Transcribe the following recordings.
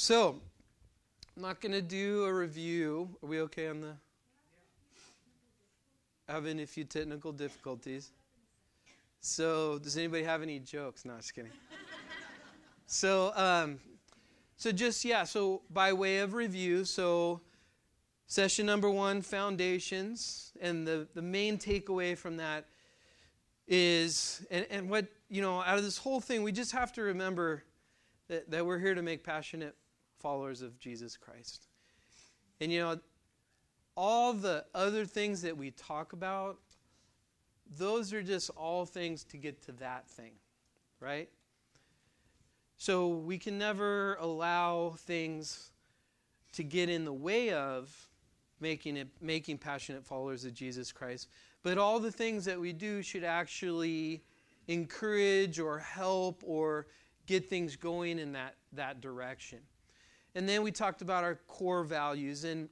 So, I'm not going to do a review. Are we okay on the? Having a few technical difficulties. So, does anybody have any jokes? No, just kidding. so, um, so just yeah. So, by way of review, so session number one, foundations, and the the main takeaway from that is, and, and what you know, out of this whole thing, we just have to remember that, that we're here to make passionate followers of Jesus Christ. And you know, all the other things that we talk about, those are just all things to get to that thing, right? So we can never allow things to get in the way of making it making passionate followers of Jesus Christ. But all the things that we do should actually encourage or help or get things going in that, that direction. And then we talked about our core values. And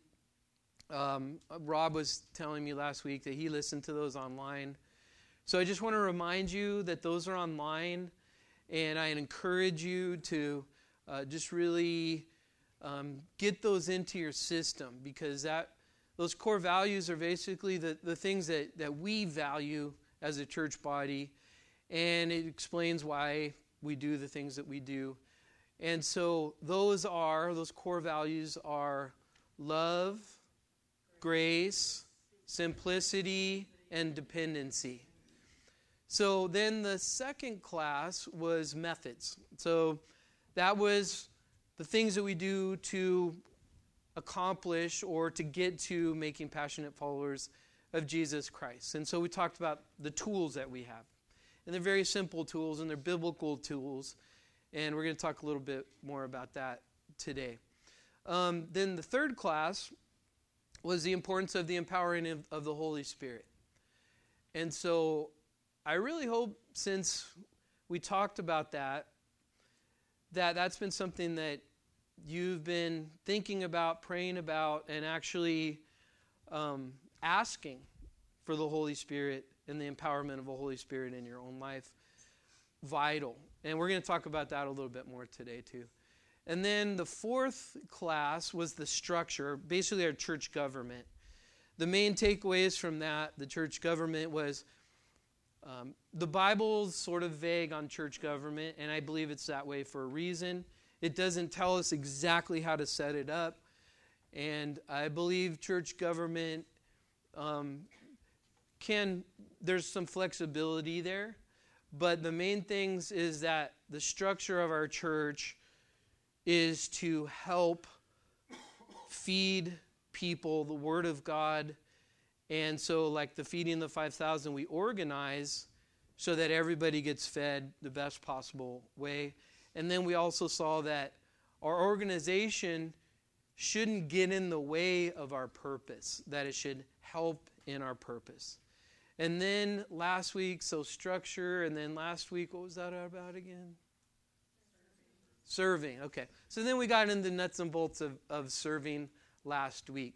um, Rob was telling me last week that he listened to those online. So I just want to remind you that those are online. And I encourage you to uh, just really um, get those into your system because that those core values are basically the, the things that, that we value as a church body. And it explains why we do the things that we do. And so those are, those core values are love, grace, simplicity, and dependency. So then the second class was methods. So that was the things that we do to accomplish or to get to making passionate followers of Jesus Christ. And so we talked about the tools that we have. And they're very simple tools and they're biblical tools. And we're going to talk a little bit more about that today. Um, then the third class was the importance of the empowering of, of the Holy Spirit. And so I really hope since we talked about that, that that's been something that you've been thinking about, praying about, and actually um, asking for the Holy Spirit and the empowerment of the Holy Spirit in your own life vital. And we're going to talk about that a little bit more today, too. And then the fourth class was the structure, basically our church government. The main takeaways from that, the church government, was um, the Bible's sort of vague on church government, and I believe it's that way for a reason. It doesn't tell us exactly how to set it up. And I believe church government um, can there's some flexibility there, but the main things is that the structure of our church is to help feed people the word of God. And so like the feeding the 5000 we organize so that everybody gets fed the best possible way. And then we also saw that our organization shouldn't get in the way of our purpose, that it should help in our purpose. And then last week, so structure, and then last week, what was that about again? Serving. serving. Okay. So then we got into the nuts and bolts of, of serving last week.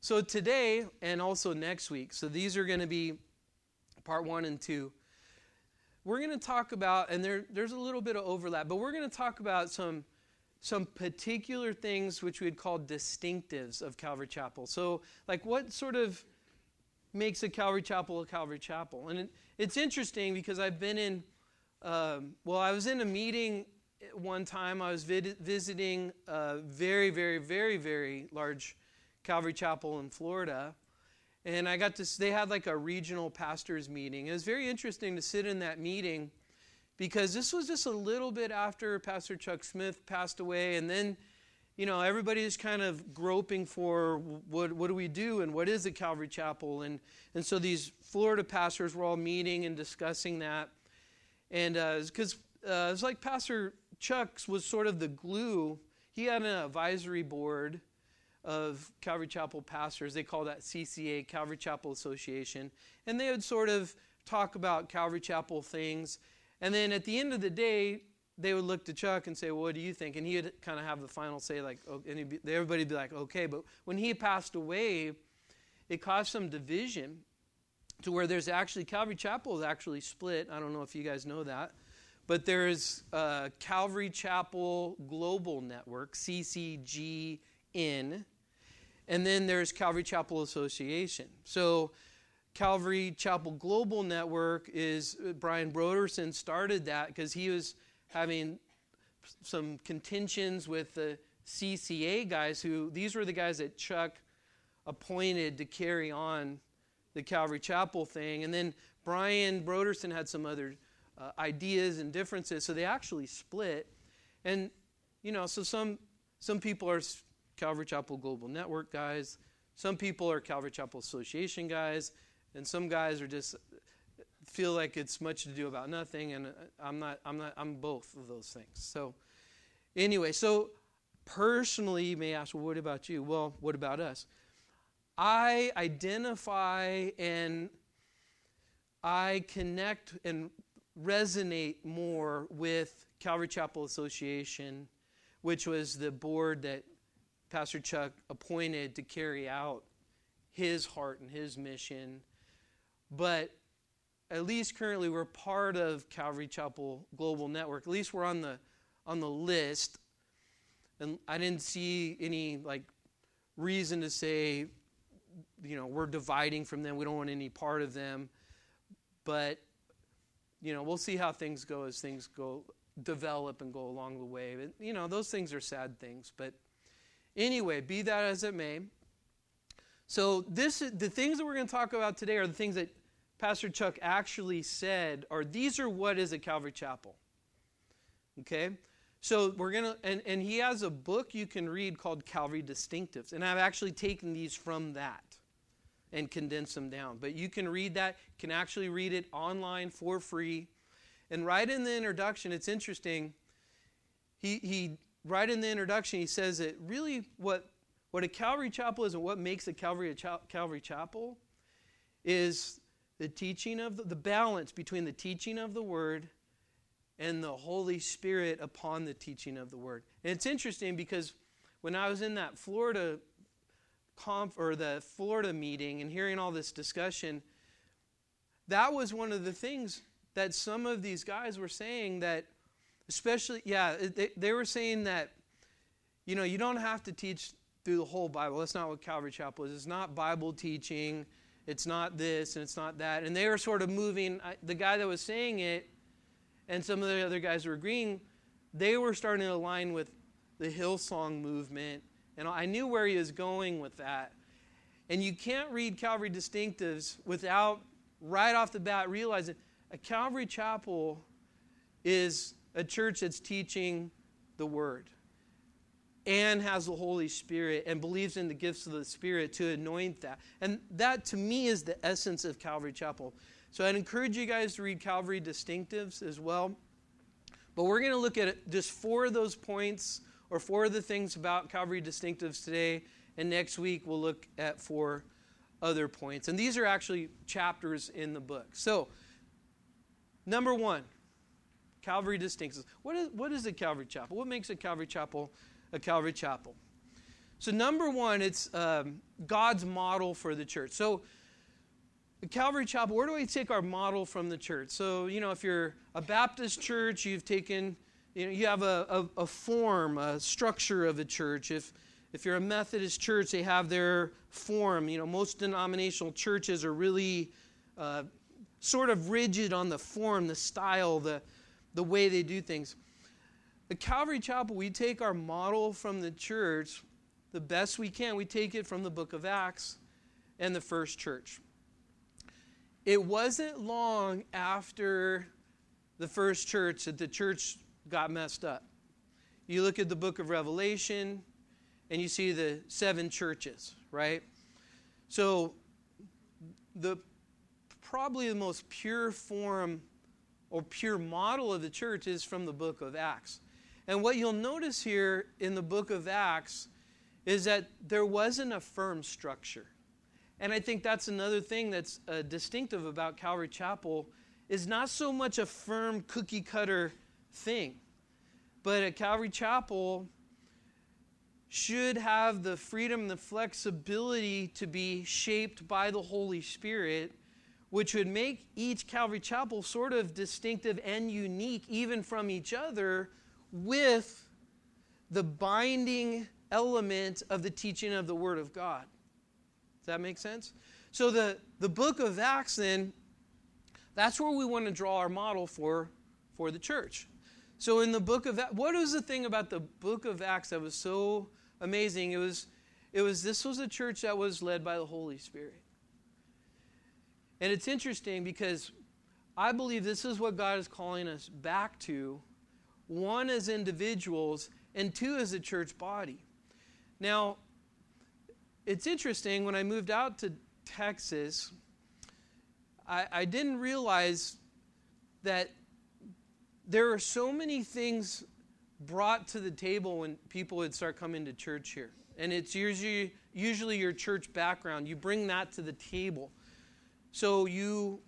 So today and also next week, so these are going to be part one and two. We're going to talk about, and there, there's a little bit of overlap, but we're going to talk about some some particular things which we'd call distinctives of Calvary Chapel. So, like, what sort of makes a Calvary Chapel a Calvary Chapel. And it, it's interesting because I've been in, um, well, I was in a meeting one time. I was vid- visiting a very, very, very, very large Calvary Chapel in Florida. And I got to, they had like a regional pastors meeting. It was very interesting to sit in that meeting because this was just a little bit after Pastor Chuck Smith passed away. And then you know, everybody is kind of groping for what, what do we do and what is the Calvary Chapel. And, and so these Florida pastors were all meeting and discussing that. And because uh, uh, like Pastor Chuck's was sort of the glue. He had an advisory board of Calvary Chapel pastors. They call that CCA, Calvary Chapel Association. And they would sort of talk about Calvary Chapel things. And then at the end of the day, they would look to Chuck and say, well, "What do you think?" And he would kind of have the final say, like, oh, be, everybody would be like, "Okay." But when he passed away, it caused some division to where there's actually Calvary Chapel is actually split. I don't know if you guys know that, but there's uh, Calvary Chapel Global Network, CCGN, and then there's Calvary Chapel Association. So, Calvary Chapel Global Network is uh, Brian Brodersen started that because he was having some contentions with the CCA guys who these were the guys that Chuck appointed to carry on the Calvary Chapel thing. And then Brian Brodersen had some other uh, ideas and differences, so they actually split. And, you know, so some, some people are Calvary Chapel Global Network guys, some people are Calvary Chapel Association guys, and some guys are just feel like it's much to do about nothing and uh, i'm not i'm not i'm both of those things. So anyway so personally you may ask well what about you? Well what about us? I identify and I connect and resonate more with Calvary Chapel Association, which was the board that Pastor Chuck appointed to carry out his heart and his mission. But at least currently we're part of Calvary Chapel Global Network. At least we're on the on the list. And I didn't see any like reason to say you know, we're dividing from them. We don't want any part of them. But, you know, we'll see how things go as things go develop and go along the way. But, you know, those things are sad things. But anyway, be that as it may. So this the things that we're going to talk about today are the things that Pastor Chuck actually said are these are what is a Calvary Chapel. Okay? So we're going to, and, and he has a book you can read called Calvary Distinctives. And I've actually taken these from that and condensed them down. But you can read that, can actually read it online for free. And right in the introduction, it's interesting. He, he right in the introduction, he says that really what, what a Calvary Chapel is and what makes a Calvary, a Calvary Chapel is the teaching of the, the balance between the teaching of the Word and the Holy Spirit upon the teaching of the Word. And it's interesting because when I was in that Florida conf or the Florida meeting and hearing all this discussion, that was one of the things that some of these guys were saying that, especially, yeah, they, they were saying that, you know, you don't have to teach through the whole Bible. That's not what Calvary Chapel is. It's not Bible teaching. It's not this and it's not that. And they were sort of moving. The guy that was saying it and some of the other guys were agreeing, they were starting to align with the Hillsong movement. And I knew where he was going with that. And you can't read Calvary Distinctives without, right off the bat, realizing a Calvary Chapel is a church that's teaching the Word and has the Holy Spirit and believes in the gifts of the Spirit to anoint that. And that, to me, is the essence of Calvary Chapel. So I'd encourage you guys to read Calvary Distinctives as well. But we're going to look at just four of those points or four of the things about Calvary Distinctives today. And next week we'll look at four other points. And these are actually chapters in the book. So, number one, Calvary Distinctives. What is, what is a Calvary Chapel? What makes a Calvary Chapel a Calvary Chapel? So, number one, it's um, God's model for the church. So, Calvary Chapel, where do we take our model from the church? So, you know, if you're a Baptist church, you've taken, you know, you have a, a, a form, a structure of a church. If, if you're a Methodist church, they have their form. You know, most denominational churches are really uh, sort of rigid on the form, the style, the, the way they do things. The Calvary Chapel, we take our model from the church the best we can. We take it from the book of Acts and the first church. It wasn't long after the first church that the church got messed up. You look at the book of Revelation and you see the seven churches, right? So the probably the most pure form or pure model of the church is from the book of Acts. And what you'll notice here in the book of Acts is that there wasn't a firm structure. And I think that's another thing that's uh, distinctive about Calvary Chapel is not so much a firm cookie cutter thing, but at Calvary Chapel should have the freedom, the flexibility to be shaped by the Holy Spirit which would make each Calvary Chapel sort of distinctive and unique, even from each other, with the binding element of the teaching of the Word of God. Does that make sense? So, the, the book of Acts, then, that's where we want to draw our model for, for the church. So, in the book of Acts, what was the thing about the book of Acts that was so amazing? It was, it was this was a church that was led by the Holy Spirit. And it's interesting because I believe this is what God is calling us back to one as individuals, and two as a church body. Now, it's interesting, when I moved out to Texas, I, I didn't realize that there are so many things brought to the table when people would start coming to church here. And it's usually, usually your church background. You bring that to the table. So you,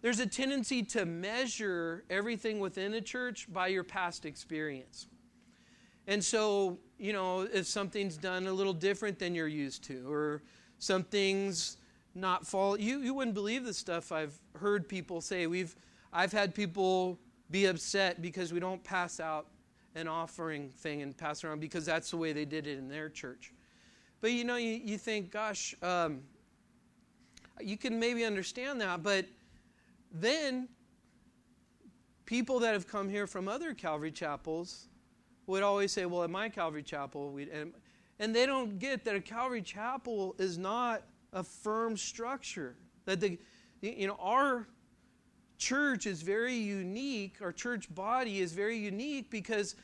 there's a tendency to measure everything within the church by your past experience. And so, you know, if something's done a little different than you're used to, or something's not fall, you, you wouldn't believe the stuff I've heard people say. We've, I've had people be upset because we don't pass out an offering thing and pass around because that's the way they did it in their church. But you know, you, you think, gosh, um, you can maybe understand that, but then people that have come here from other Calvary chapels would always say, well, at my Calvary chapel, we and, and they don't get that a Calvary chapel is not a firm structure. That the, you know, our church is very unique. Our church body is very unique because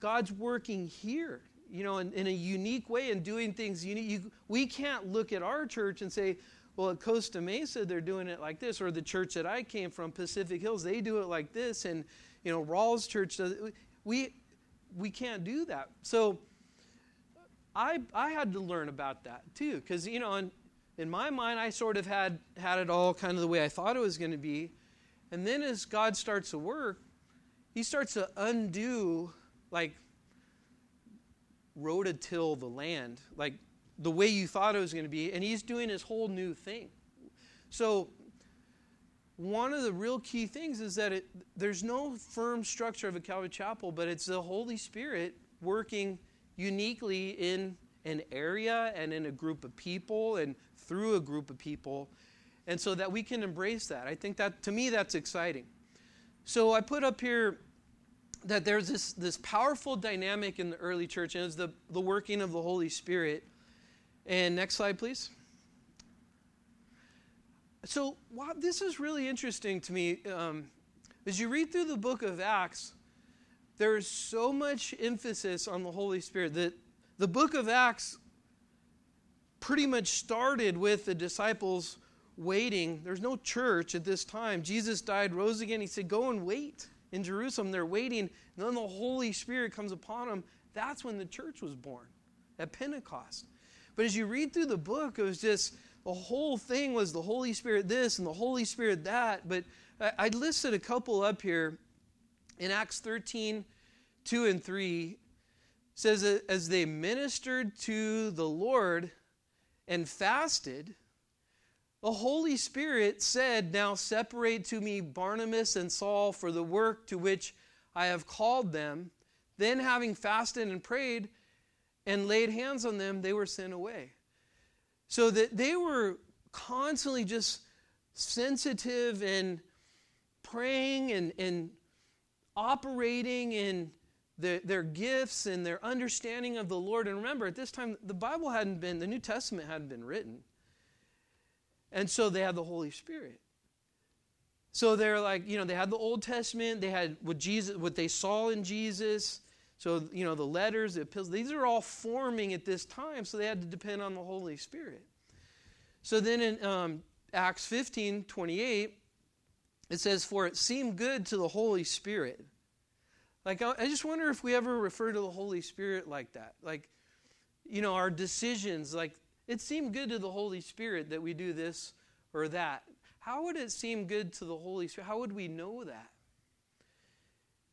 God's working here, you know, in, in a unique way and doing things unique. You, we can't look at our church and say, well, at Costa Mesa, they're doing it like this, or the church that I came from, Pacific Hills, they do it like this, and you know, Raul's Church does. We we can't do that. So I I had to learn about that too, because you know, in, in my mind, I sort of had had it all kind of the way I thought it was going to be, and then as God starts to work, He starts to undo like rototill the land, like the way you thought it was going to be, and he's doing his whole new thing. So, one of the real key things is that it, there's no firm structure of a Calvary Chapel, but it's the Holy Spirit working uniquely in an area and in a group of people and through a group of people, and so that we can embrace that. I think that, to me, that's exciting. So, I put up here that there's this, this powerful dynamic in the early church, and it's the, the working of the Holy Spirit and next slide, please. So, this is really interesting to me. Um, as you read through the book of Acts, there is so much emphasis on the Holy Spirit that the book of Acts pretty much started with the disciples waiting. There's no church at this time. Jesus died, rose again. He said, Go and wait in Jerusalem. They're waiting. And then the Holy Spirit comes upon them. That's when the church was born at Pentecost. But as you read through the book, it was just the whole thing was the Holy Spirit this and the Holy Spirit that. But I listed a couple up here in Acts 13, 2 and 3 says as they ministered to the Lord and fasted, the Holy Spirit said, Now separate to me Barnabas and Saul for the work to which I have called them. Then, having fasted and prayed, and laid hands on them, they were sent away. So that they were constantly just sensitive and praying and, and operating in the, their gifts and their understanding of the Lord. And remember, at this time, the Bible hadn't been, the New Testament hadn't been written. And so they had the Holy Spirit. So they're like, you know, they had the Old Testament, they had what Jesus, what they saw in Jesus, so, you know, the letters, the epistles, these are all forming at this time, so they had to depend on the Holy Spirit. So then in um, Acts 15 28, it says, For it seemed good to the Holy Spirit. Like, I, just wonder if we ever refer to the Holy Spirit like that. Like, you know, our decisions, like, it seemed good to the Holy Spirit that we do this or that. How would it seem good to the Holy Spirit? How would we know that?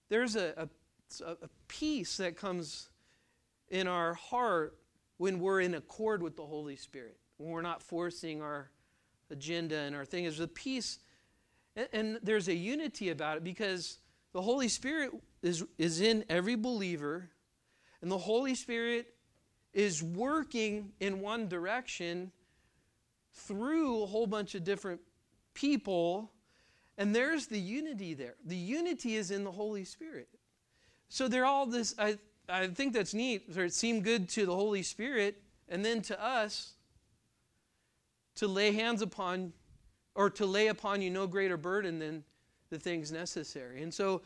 There's a, a a, a peace that comes in our heart when we're in accord with the Holy Spirit, when we're not forcing our, agenda and our thing is the peace. And, and there's a unity about it because the Holy Spirit is, is in every believer, and the Holy Spirit is working in one direction through a whole bunch of different people, and there's the unity there. The unity is in the Holy Spirit. So they're all this, I, I think that's neat. It seemed good to the Holy Spirit, and then to us to lay hands upon, or to lay upon you no greater burden than the things necessary. And so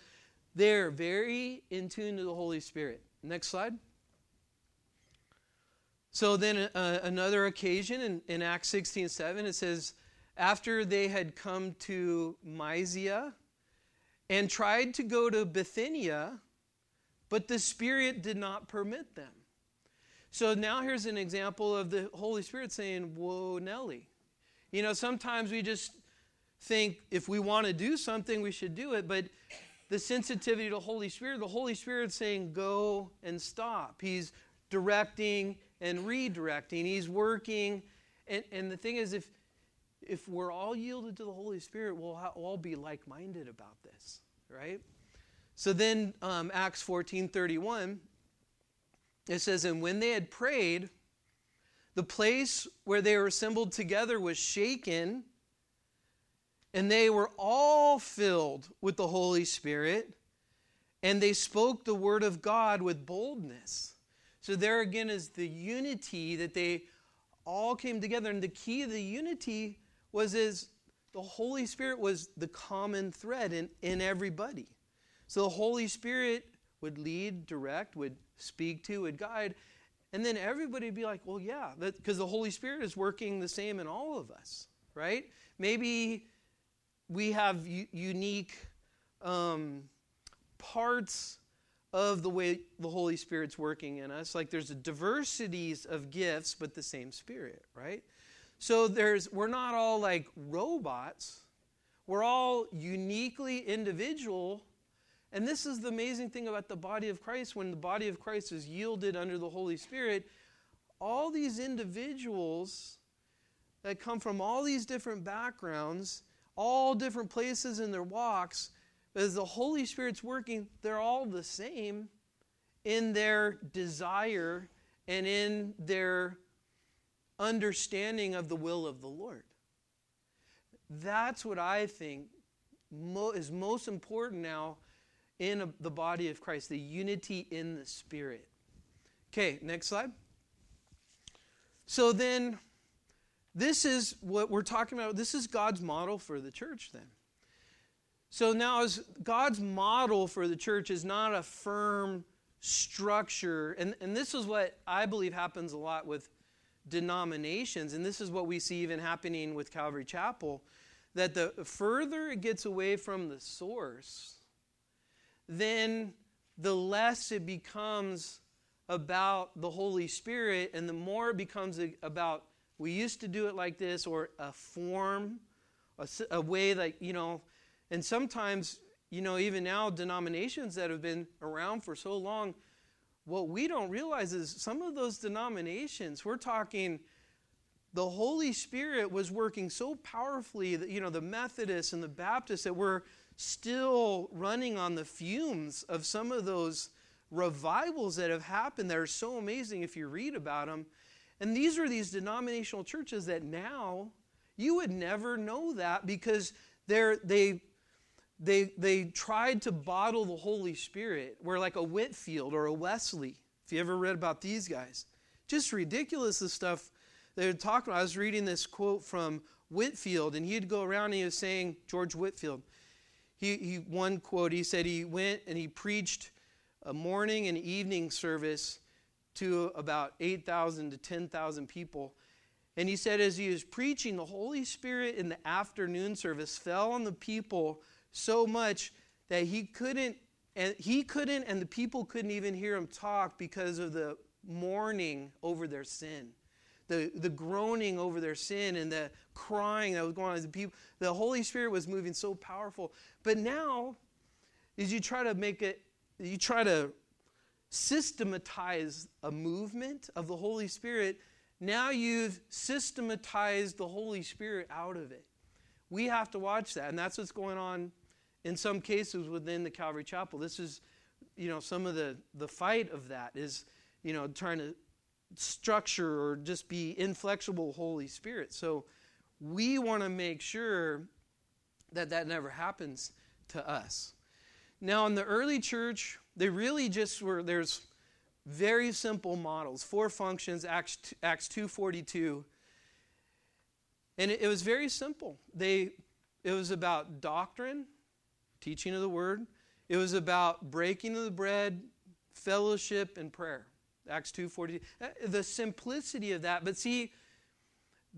they're very in tune to the Holy Spirit. Next slide. So then uh, another occasion in, in Acts 16 7, it says, after they had come to Mysia and tried to go to Bithynia, but the Spirit did not permit them. So now here's an example of the Holy Spirit saying, Whoa, Nelly. You know, sometimes we just think if we want to do something, we should do it, but the sensitivity to the Holy Spirit, the Holy Spirit saying, Go and stop. He's directing, and redirecting. He's working. And, and the thing is, if, if we're all yielded to the Holy Spirit, we'll all be like minded about this, right? So then, um, Acts 14 31, it says, And when they had prayed, the place where they were assembled together was shaken, and they were all filled with the Holy Spirit, and they spoke the word of God with boldness. So there again is the unity that they all came together. And the key of the unity was is the Holy Spirit was the common thread in, in everybody. So the Holy Spirit would lead, direct, would speak to, would guide. And then everybody would be like, well, yeah, because the Holy Spirit is working the same in all of us, right? Maybe we have u- unique um, parts of the way the Holy Spirit's working in us. Like there's a diversities of gifts, but the same Spirit, right? So there's we're not all like robots. We're all uniquely individual. And this is the amazing thing about the body of Christ. When the body of Christ is yielded under the Holy Spirit, all these individuals that come from all these different backgrounds, all different places in their walks, as the Holy Spirit's working, they're all the same in their desire and in their understanding of the will of the Lord. That's what I think is most important now in the body of Christ the unity in the Spirit. Okay, next slide. So then, this is what we're talking about. This is God's model for the church, then. So now, as God's model for the church is not a firm structure, and, and this is what I believe happens a lot with denominations, and this is what we see even happening with Calvary Chapel, that the further it gets away from the source, then the less it becomes about the Holy Spirit, and the more it becomes about we used to do it like this, or a form, a, a way that, you know, and sometimes, you know, even now, denominations that have been around for so long, what we don't realize is some of those denominations, we're talking the Holy Spirit was working so powerfully that, you know, the Methodists and the Baptists that were still running on the fumes of some of those revivals that have happened that are so amazing if you read about them. And these are these denominational churches that now you would never know that because they're, they they, they tried to bottle the Holy Spirit, where like a Whitefield or a Wesley, if you ever read about these guys, just ridiculous the stuff they were talking about. I was reading this quote from Whitefield, and he'd go around and he was saying, George Whitefield, he, he one quote, he said he went and he preached a morning and evening service to about 8,000 to 10,000 people. And he said, as he was preaching, the Holy Spirit in the afternoon service fell on the people so much that he couldn't and he couldn't and the people couldn't even hear him talk because of the mourning over their sin the, the groaning over their sin and the crying that was going on the people the holy spirit was moving so powerful but now as you try to make it you try to systematize a movement of the holy spirit now you've systematized the Holy Spirit out of it. We have to watch that, and that's what's going on in some cases within the Calvary Chapel. This is, you know, some of the the fight of that is, you know, trying to structure or just be inflexible Holy Spirit. So we want to make sure that that never happens to us. Now, in the early church, they really just were, there's very simple models, four functions, Acts, Acts 2.42. And it, it was very simple. They, it was about doctrine, teaching of the word. It was about breaking of the bread, fellowship, and prayer. Acts 2.42. Uh, the simplicity of that. But see,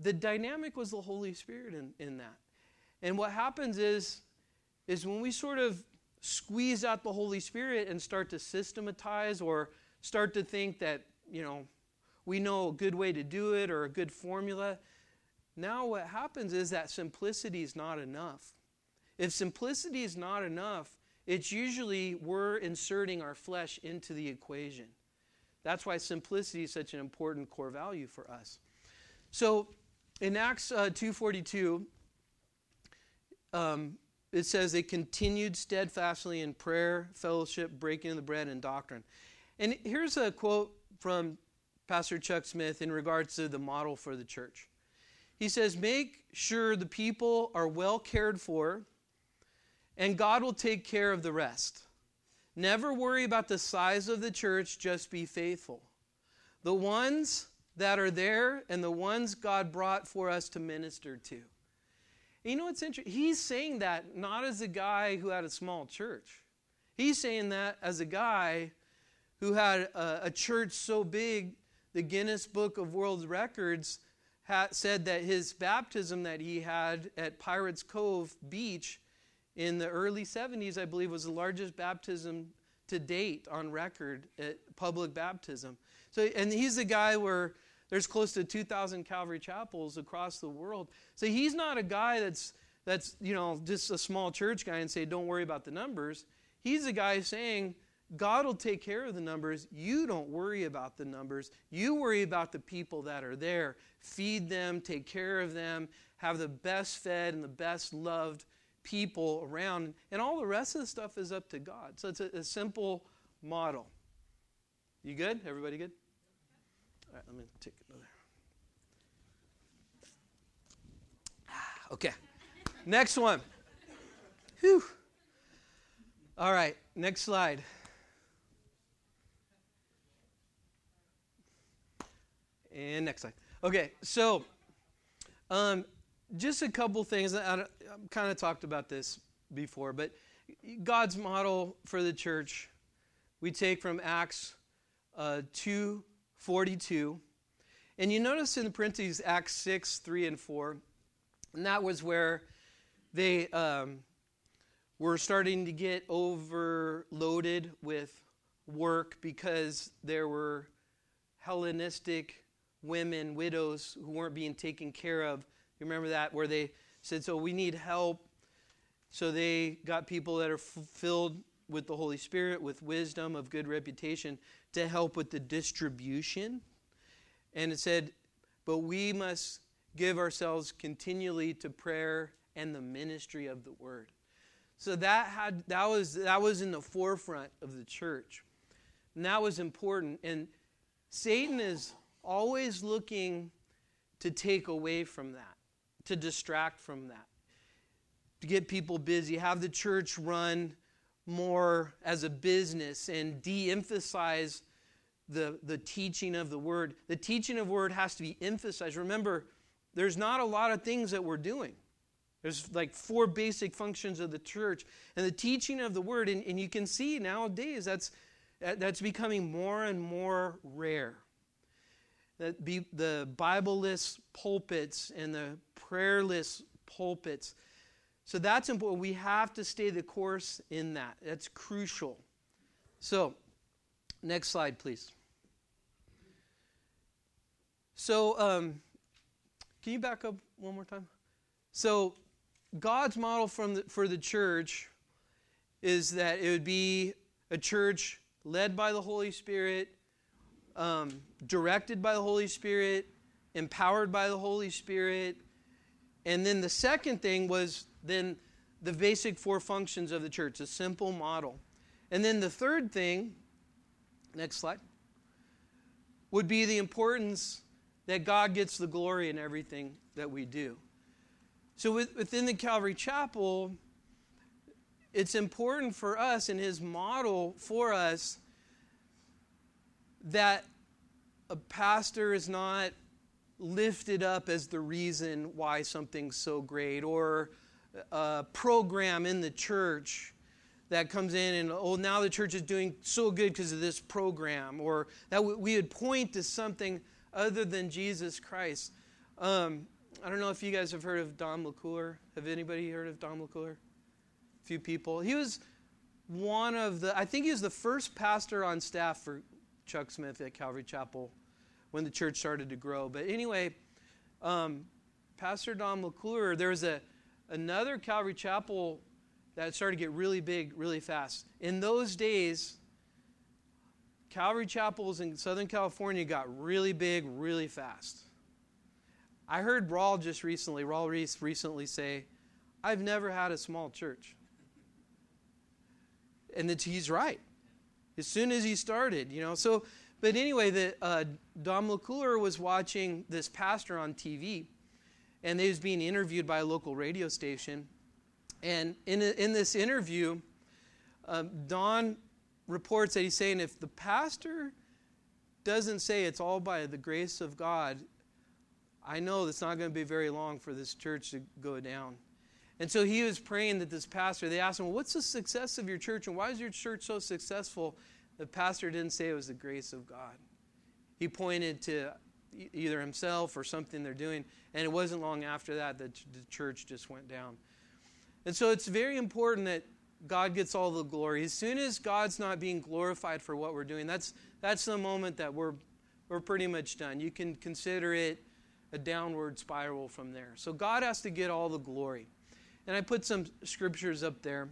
the dynamic was the Holy Spirit in, in that. And what happens is, is when we sort of squeeze out the Holy Spirit and start to systematize or start to think that, you know, we know a good way to do it or a good formula, now what happens is that simplicity is not enough. If simplicity is not enough, it's usually we're inserting our flesh into the equation. That's why simplicity is such an important core value for us. So in Acts uh, 2.42, um, it says they continued steadfastly in prayer, fellowship, breaking of the bread, and doctrine. And here's a quote from Pastor Chuck Smith in regards to the model for the church. He says, Make sure the people are well cared for, and God will take care of the rest. Never worry about the size of the church, just be faithful. The ones that are there and the ones God brought for us to minister to. You know what's interesting? He's saying that not as a guy who had a small church. He's saying that as a guy who had a, a church so big, the Guinness Book of World Records said that his baptism that he had at Pirates Cove Beach in the early 70s, I believe, was the largest baptism to date on record at public baptism. So, and he's the guy where there's close to 2,000 Calvary chapels across the world. So he's not a guy that's that's you know just a small church guy and say don't worry about the numbers. He's a guy saying God will take care of the numbers. You don't worry about the numbers. You worry about the people that are there. Feed them, take care of them, have the best fed and the best loved people around. And all the rest of the stuff is up to God. So it's a, a simple model. You good? Everybody good? All right, let me take another. Ah, okay. Next one. Whew. All right, next slide. And next slide. Okay, so um, just a couple things. I, I kind of talked about this before, but God's model for the church we take from Acts uh, 2 42. And you notice in the parentheses Acts 6, 3, and 4, and that was where they um, were starting to get overloaded with work because there were Hellenistic women, widows, who weren't being taken care of. You remember that, where they said, So we need help. So they got people that are filled with the Holy Spirit, with wisdom, of good reputation, to help with the distribution. And it said, but we must give ourselves continually to prayer and the ministry of the word. So that had that was that was in the forefront of the church. And that was important. And Satan is always looking to take away from that, to distract from that, to get people busy, have the church run more as a business and de emphasize the, the teaching of the word. The teaching of word has to be emphasized. Remember, there's not a lot of things that we're doing. There's like four basic functions of the church. And the teaching of the word, and, and you can see nowadays that's, that's becoming more and more rare. That be, the Bibleless pulpits and the prayerless pulpits so that's important. We have to stay the course in that. That's crucial. So, next slide, please. So, um, can you back up one more time? So, God's model from the, for the church is that it would be a church led by the Holy Spirit, um, directed by the Holy Spirit, empowered by the Holy Spirit. And then the second thing was then the basic four functions of the church, a simple model. And then the third thing, next slide, would be the importance that God gets the glory in everything that we do. So within the Calvary Chapel, it's important for us in his model for us that a pastor is not lifted up as the reason why something's so great or a program in the church that comes in and oh now the church is doing so good because of this program or that we would point to something other than jesus christ. Um, i don't know if you guys have heard of don mcclure have anybody heard of don mcclure a few people. He was one of the i think he was the first pastor on staff for chuck smith at calvary chapel when the church started to grow. But anyway um, pastor don mcclure there was a another Calvary Chapel that started to get really big really fast. In those days, Calvary Chapels in Southern California got really big really fast. I heard Raul just recently, Raul Ries recently say, I've never had a small church. And that he's right. As soon as he started, you know. So, but anyway, the, uh, Don McClure was watching this pastor on TV and he was being interviewed by a local radio station. And in, in this interview, um, Don reports that he's saying if the pastor doesn't say it's all by the grace of God, I know it's not going to be very long for this church to go down. And so he was praying that this pastor, they asked him, well, What's the success of your church and why is your church so successful? The pastor didn't say it was the grace of God. He pointed to either himself or something they're doing. And it wasn't long after that that the church just went down. And so it's very important that God gets all the glory. As soon as God's not being glorified for what we're doing, that's, that's the moment that we're, we're pretty much done. You can consider it a downward spiral from there. So God has to get all the glory. And I put some scriptures up there,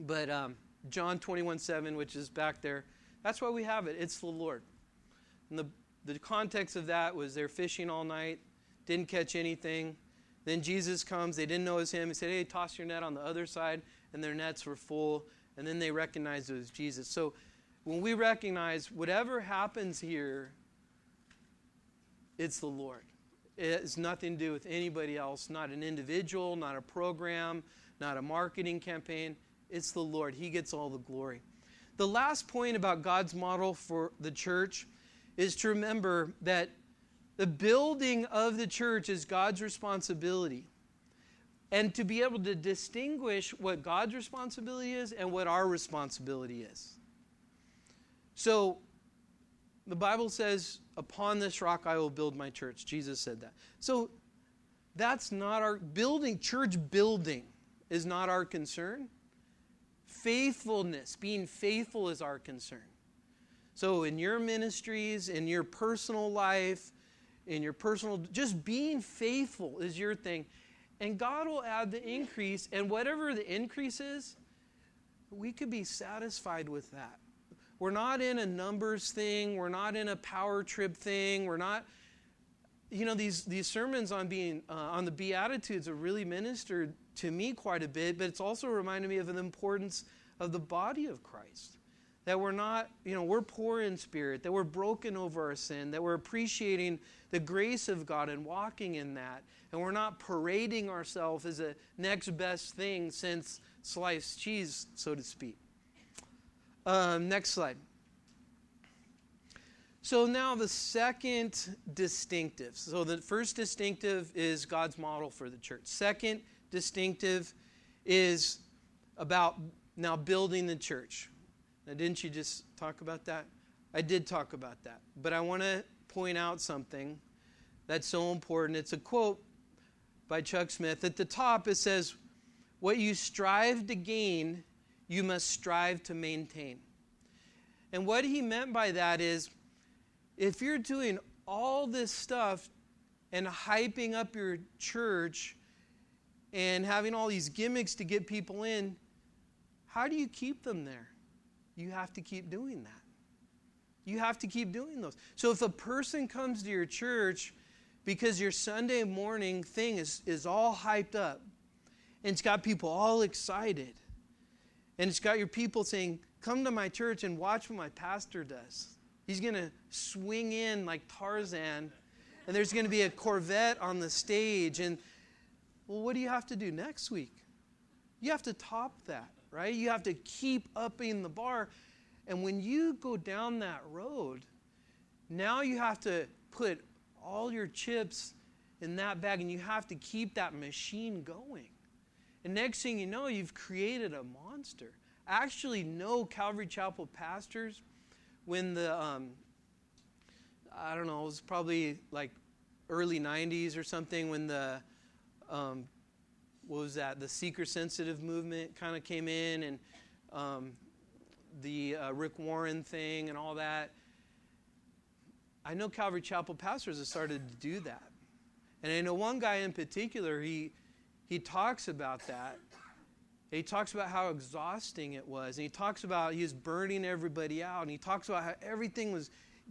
but um, John 21 7, which is back there, that's why we have it. It's the Lord. And the the context of that was they're fishing all night, didn't catch anything. Then Jesus comes, they didn't know it was him. He said, Hey, toss your net on the other side, and their nets were full. And then they recognized it was Jesus. So when we recognize whatever happens here, it's the Lord. It has nothing to do with anybody else, not an individual, not a program, not a marketing campaign. It's the Lord. He gets all the glory. The last point about God's model for the church is to remember that the building of the church is God's responsibility. And to be able to distinguish what God's responsibility is and what our responsibility is. So, the Bible says, Upon this rock I will build my church. Jesus said that. So, that's not our building, church building is not our concern. Faithfulness, being faithful is our concern. So, in your ministries, in your personal life, in your personal, just being faithful is your thing. And God will add the increase, and whatever the increase is, we could be satisfied with that. We're not in a numbers thing, we're not in a power trip thing, we're not. You know these these sermons on being uh, on the beatitudes have really ministered to me quite a bit, but it's also reminded me of the importance of the body of Christ that we're not, you know, we're poor in spirit, that we're broken over our sin, that we're appreciating the grace of God and walking in that, and we're not parading ourselves as a next best thing since sliced cheese, so to speak. Um, next slide. So now the second distinctive. So the first distinctive is God's model for the church. Second distinctive is about now building the church. Now, didn't you just talk about that? I did talk about that. But I want to point out something that's so important. It's a quote by Chuck Smith. At the top, it says, What you strive to gain, you must strive to maintain. And what he meant by that is if you're doing all this stuff and hyping up your church and having all these gimmicks to get people in, how do you keep them there? You have to keep doing that. You have to keep doing those. So if a person comes to your church because your Sunday morning thing is, is all hyped up and it's got people all excited. And it's got your people saying, Come to my church and watch what my pastor does. He's going to swing in like Tarzan, and there's going to be a Corvette on the stage. And, well, what do you have to do next week? You have to top that, right? You have to keep upping the bar. And when you go down that road, now you have to put all your chips in that bag and you have to keep that machine going. And next thing you know, you've created a monster. Actually know Calvary Chapel pastors when the, um, I don't know, it was probably like early 90s or something when the, um, what was that, the seeker sensitive movement kind of came in and um, the uh, Rick Warren thing and all that. I know Calvary Chapel pastors have started to do that. And I know one guy in particular, he, he talks about that. He talks about how exhausting it was. And he talks about he was burning everybody out. And he talks about how everything was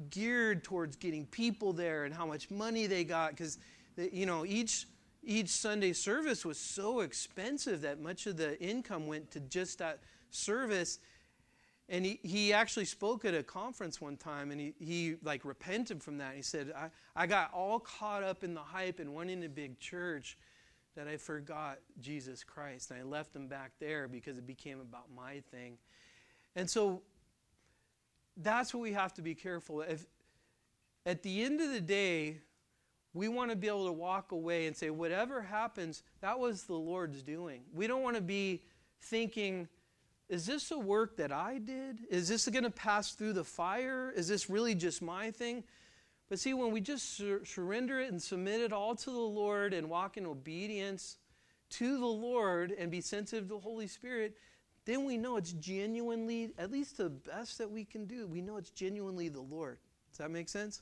geared towards getting people there and how much money they got. Because, you know, each, each Sunday service was so expensive that much of the income went to just that service. And he, he actually spoke at a conference one time and he, he like repented from that. He said, I, I got all caught up in the hype and wanting a big church that I forgot Jesus Christ. And I left him back there because it became about my thing. And so that's what we have to be careful. If at the end of the day, we want to be able to walk away and say, whatever happens, that was the Lord's doing. We don't want to be thinking, is this a work that I did? Is this going to pass through the fire? Is this really just my thing? But see, when we just sur- surrender it and submit it all to the Lord and walk in obedience to the Lord and be sensitive to the Holy Spirit, then we know it's genuinely, at least the best that we can do, we know it's genuinely the Lord. Does that make sense?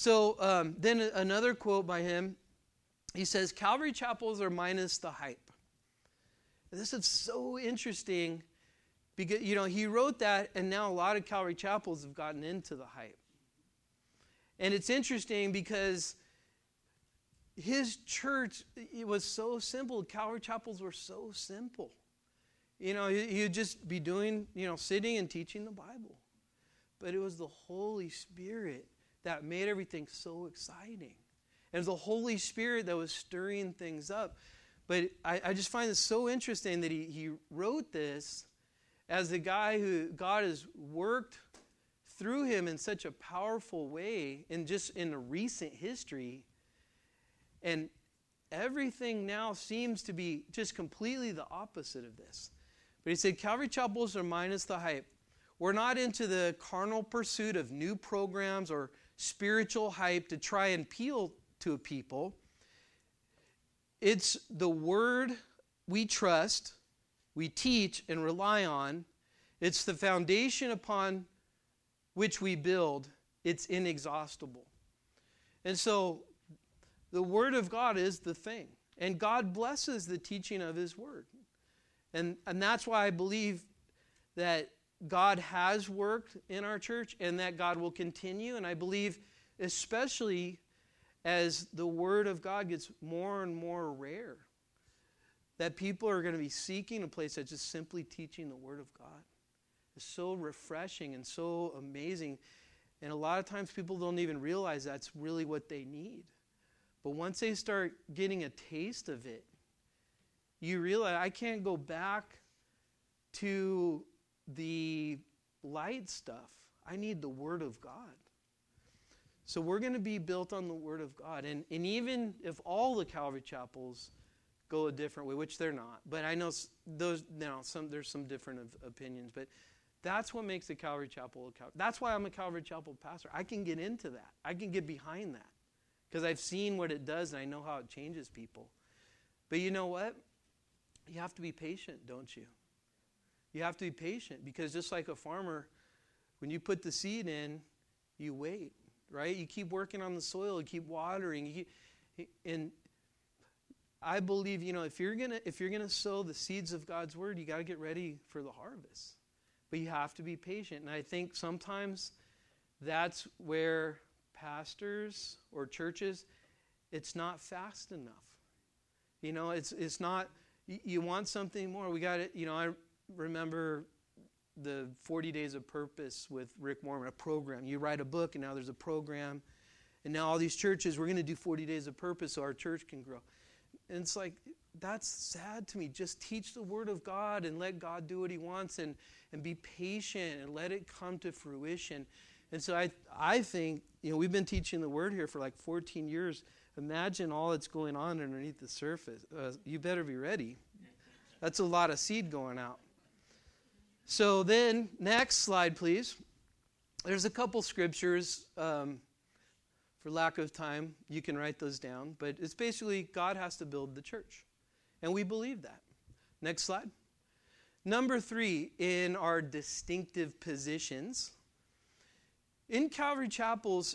So um, then another quote by him he says, Calvary chapels are minus the hype. This is so interesting because, you know, he wrote that, and now a lot of Calvary chapels have gotten into the hype. And it's interesting because his church it was so simple. Calvary chapels were so simple. You know, he'd just be doing, you know, sitting and teaching the Bible. But it was the Holy Spirit that made everything so exciting. It was the Holy Spirit that was stirring things up. But I, I just find it so interesting that he, he wrote this as the guy who God has worked through him in such a powerful way in just in a recent history. And everything now seems to be just completely the opposite of this. But he said Calvary Chapels are minus the hype. We're not into the carnal pursuit of new programs or spiritual hype to try and appeal to a people. It's the word we trust, we teach, and rely on. It's the foundation upon which we build, it's inexhaustible. And so the Word of God is the thing. And God blesses the teaching of His Word. And, and that's why I believe that God has worked in our church and that God will continue. And I believe, especially as the Word of God gets more and more rare, that people are going to be seeking a place that's just simply teaching the Word of God is so refreshing and so amazing. And a lot of times people don't even realize that's really what they need. But once they start getting a taste of it, you realize I can't go back to the light stuff. I need the Word of God. So we're going to be built on the Word of God. And, and even if all the Calvary chapels go a different way, which they're not, but I know those, know, some, there's some different opinions, but that's what makes a Calvary Chapel a Calvary. That's why I'm a Calvary Chapel pastor. I can get into that. I can get behind that because I've seen what it does and I know how it changes people. But you know what? You have to be patient, don't you? You have to be patient because just like a farmer, when you put the seed in, you wait, right? You keep working on the soil, you keep watering, you keep, and I believe, you know, if you're gonna if you're gonna sow the seeds of God's word, you got to get ready for the harvest. But you have to be patient. And I think sometimes that's where pastors or churches it's not fast enough. You know, it's, it's not, you want something more. We got it, you know, I remember the 40 Days of Purpose with Rick Warren, a program. You write a book, and now there's a program. And now all these churches, we're going to do 40 Days of Purpose so our church can grow. And it's like, that's sad to me. Just teach the Word of God and let God do what He wants and, and be patient and let it come to fruition. And so I, I think, you know, we've been teaching the Word here for like 14 years. Imagine all that's going on underneath the surface. Uh, you better be ready. That's a lot of seed going out. So then, next slide, please. There's a couple scriptures. Um, for lack of time, you can write those down. But it's basically God has to build the church. And we believe that. Next slide. Number three, in our distinctive positions. In Calvary Chapels,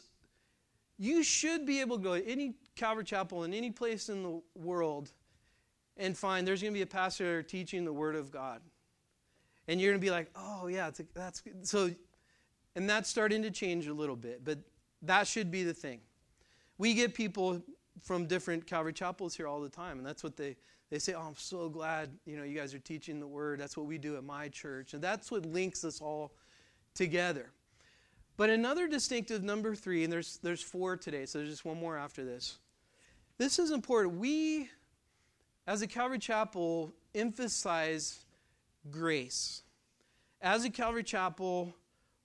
you should be able to go to any Calvary Chapel in any place in the world and find there's going to be a pastor teaching the Word of God and you're going to be like, oh, yeah, a, that's good. So, and that's starting to change a little bit, but that should be the thing. We get people from different Calvary chapels here all the time, and that's what they, they say, oh, I'm so glad, you know, you guys are teaching the word. That's what we do at my church. And that's what links us all together. But another distinctive number three, and there's, there's four today, so there's just one more after this. This is important. We, as a Calvary Chapel, emphasize grace. As a Calvary Chapel,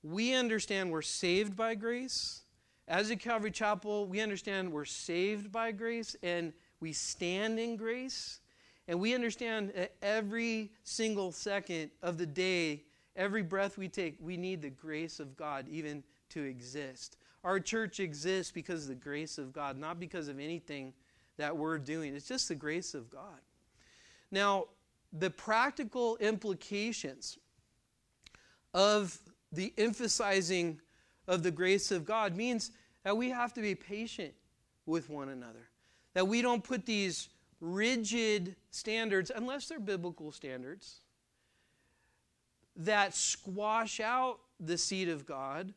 we understand we're saved by grace. As a Calvary Chapel, we understand we're saved by grace and we stand in grace. And we understand that every single second of the day, every breath we take, we need the grace of God even to exist. Our church exists because of the grace of God, not because of anything that we're doing. It's just the grace of God. Now, the practical implications of the emphasizing of the grace of God means that we have to be patient with one another. That we don't put these rigid standards, unless they're biblical standards, that squash out the seed of God,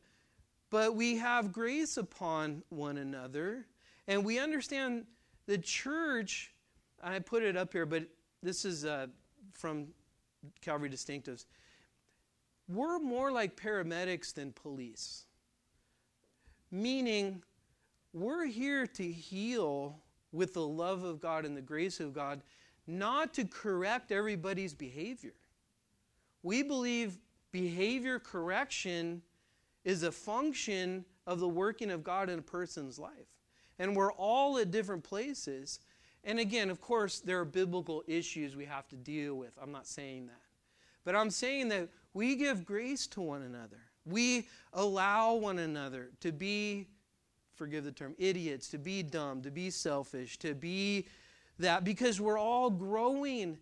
but we have grace upon one another. And we understand the church, I put it up here, but this is uh, from Calvary Distinctives. We're more like paramedics than police, meaning we're here to heal with the love of God and the grace of God, not to correct everybody's behavior. We believe behavior correction is a function of the working of God in a person's life. And we're all at different places. And again, of course, there are biblical issues we have to deal with. I'm not saying that. But I'm saying that we give grace to one another. We allow one another to be, forgive the term, idiots, to be dumb, to be selfish, to be that, because we're all growing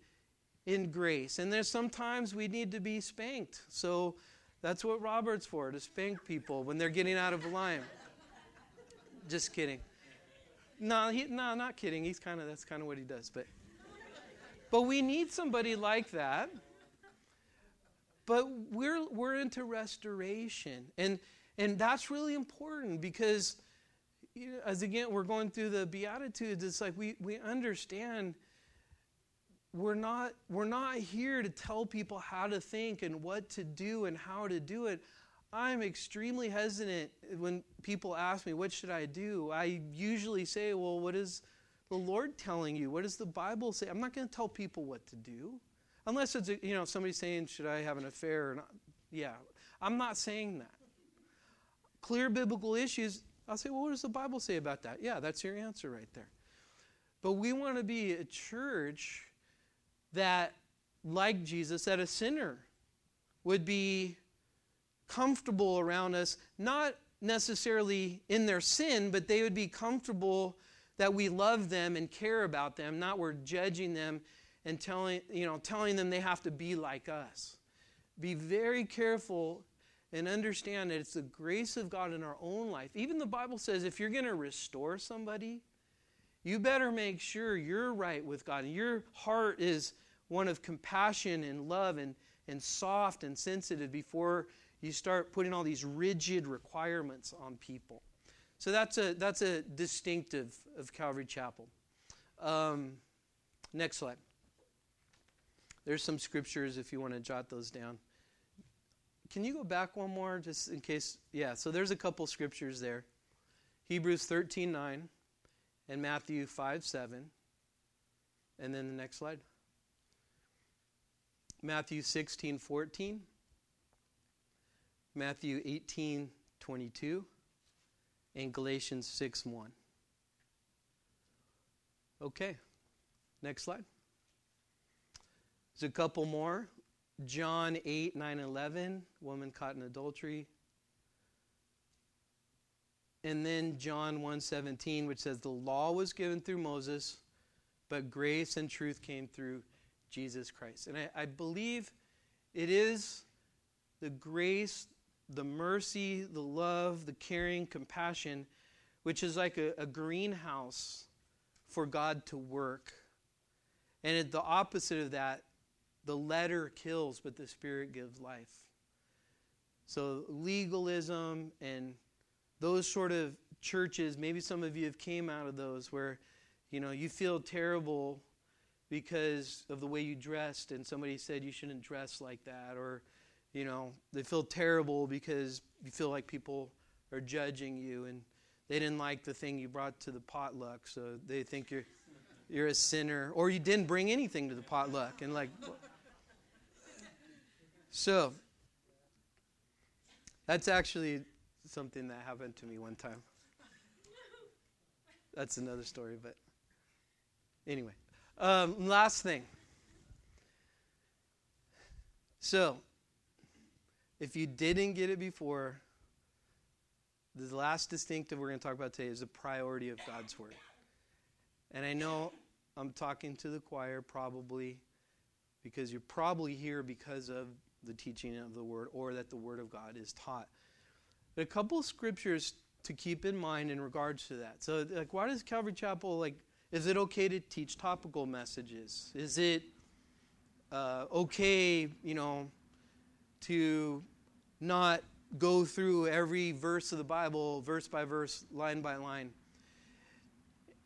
in grace. And there's sometimes we need to be spanked. So that's what Robert's for, to spank people when they're getting out of line. Just kidding. No, he, no, not kidding. He's kind of that's kind of what he does. But, but we need somebody like that. But we're we're into restoration, and and that's really important because, you know, as again we're going through the beatitudes, it's like we we understand. We're not we're not here to tell people how to think and what to do and how to do it. I'm extremely hesitant when people ask me, What should I do? I usually say, Well, what is the Lord telling you? What does the Bible say? I'm not going to tell people what to do. Unless it's, you know, somebody saying, Should I have an affair or not? Yeah, I'm not saying that. Clear biblical issues, I'll say, Well, what does the Bible say about that? Yeah, that's your answer right there. But we want to be a church that, like Jesus, that a sinner would be comfortable around us, not necessarily in their sin, but they would be comfortable that we love them and care about them, not we're judging them and telling, you know, telling them they have to be like us. Be very careful and understand that it's the grace of God in our own life. Even the Bible says if you're going to restore somebody, you better make sure you're right with God and your heart is one of compassion and love and, and soft and sensitive before you start putting all these rigid requirements on people. So that's a that's a distinctive of Calvary Chapel. Um, next slide. There's some scriptures if you want to jot those down. Can you go back one more just in case? Yeah, so there's a couple scriptures there. Hebrews 13 9 and Matthew 5 7. And then the next slide. Matthew 16 14. Matthew 18 22. And Galatians 6 1. Okay, next slide. There's a couple more. John 8, 9, 11, woman caught in adultery. And then John 1, 17, which says, The law was given through Moses, but grace and truth came through Jesus Christ. And I, I believe it is the grace, the mercy, the love, the caring, compassion, which is like a, a greenhouse for God to work. And it, the opposite of that the letter kills, but the spirit gives life. So legalism and those sort of churches, maybe some of you have came out of those where, you know, you feel terrible because of the way you dressed and somebody said you shouldn't dress like that or you know, they feel terrible because you feel like people are judging you and they didn't like the thing you brought to the potluck, so they think you're you're a sinner or you didn't bring anything to the potluck and like so, that's actually something that happened to me one time. That's another story, but anyway. Um, last thing. So, if you didn't get it before, the last distinctive we're going to talk about today is the priority of God's Word. And I know I'm talking to the choir probably because you're probably here because of the teaching of the Word or that the Word of God is taught. But a couple scriptures to keep in mind in regards to that. So, like, why does Calvary Chapel, like, is it okay to teach topical messages? Is it uh, okay, you know, to not go through every verse of the Bible, verse by verse, line by line?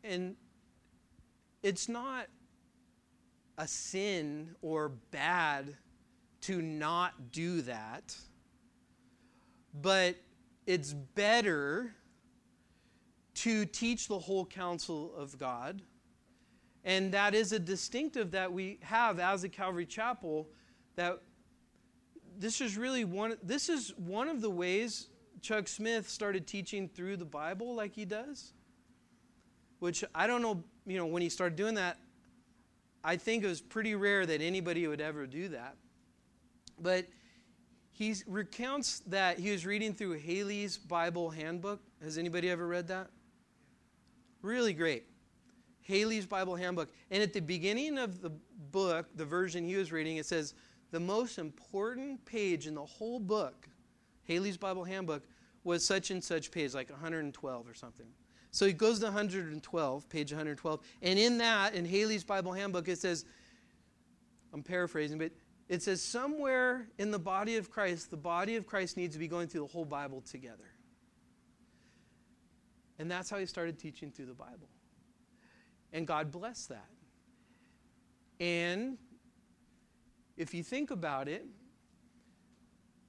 And it's not a sin or bad to not do that, but it's better to teach the whole counsel of God. And that is a distinctive that we have as a Calvary Chapel that this is really one this is one of the ways Chuck Smith started teaching through the Bible like he does. Which I don't know, you know, when he started doing that, I think it was pretty rare that anybody would ever do that. But he recounts that he was reading through Halley's Bible Handbook. Has anybody ever read that? Really great. Halley's Bible Handbook. And at the beginning of the book, the version he was reading, it says, the most important page in the whole book, Halley's Bible Handbook, was such and such page, like 112 or something. So he goes to 112, page 112, and in that, in Halley's Bible Handbook, it says, I'm paraphrasing, but it says somewhere in the body of Christ, the body of Christ needs to be going through the whole Bible together. And that's how he started teaching through the Bible. And God blessed that. And if you think about it,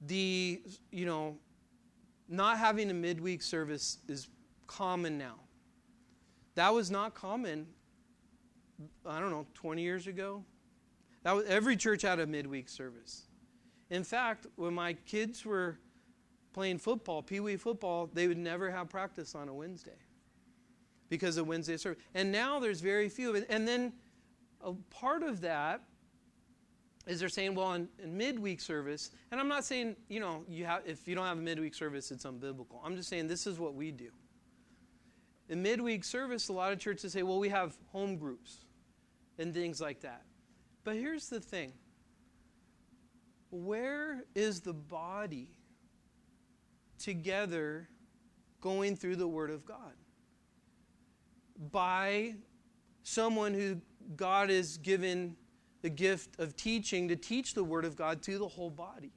the, you know, not having a midweek service is common now. That was not common, I don't know, 20 years ago, that was, every church had a midweek service. In fact, when my kids were playing football, pee wee football, they would never have practice on a Wednesday because of Wednesday service. And now there's very few. And then a part of that is they're saying, well, in, in, midweek service, and I'm not saying, you know, you have, if you don't have a midweek service, it's unbiblical. I'm just saying this is what we do. In midweek service, a lot of churches say, well, we have home groups and things like that. But here's the thing where is the body together going through the Word of God? By someone who God has given the gift of teaching to teach the Word of God to the whole body.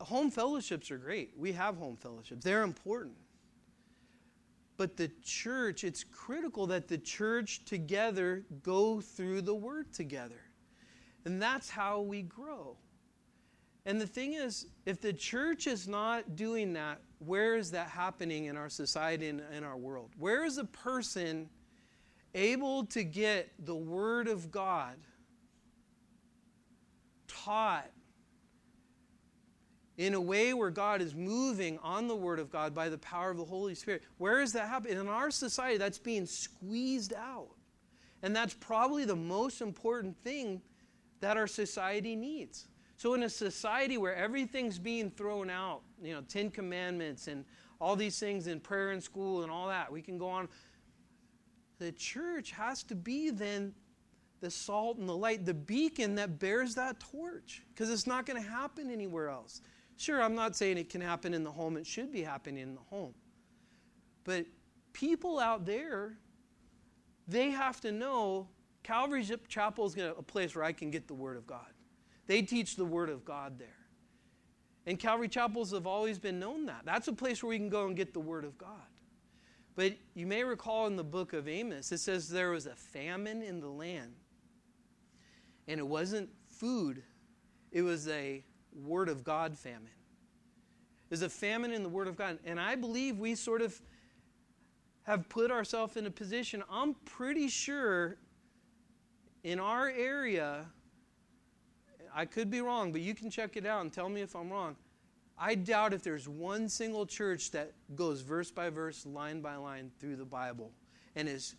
home fellowships are great. We have home fellowships, they're important. But the church, it's critical that the church together go through the word together. And that's how we grow. And the thing is, if the church is not doing that, where is that happening in our society and in our world? Where is a person able to get the Word of God taught in a way where God is moving on the Word of God by the power of the Holy Spirit? Where is that happening? In our society, that's being squeezed out. And that's probably the most important thing that our society needs. So, in a society where everything's being thrown out, you know, Ten Commandments and all these things in prayer in school and all that, we can go on. The church has to be then the salt and the light, the beacon that bears that torch, because it's not going to happen anywhere else. Sure, I'm not saying it can happen in the home, it should be happening in the home. But people out there, they have to know Calvary Chapel is a place where I can get the Word of God. They teach the Word of God there. And Calvary Chapels have always been known that. That's a place where we can go and get the Word of God. But you may recall in the book of Amos, it says there was a famine in the land. And it wasn't food, it was a Word of God famine. There's a famine in the Word of God. And I believe we sort of have put ourselves in a position, I'm pretty sure in our area, I could be wrong, but you can check it out and tell me if I'm wrong. I doubt if there's one single church that goes verse by verse, line by line through the Bible and is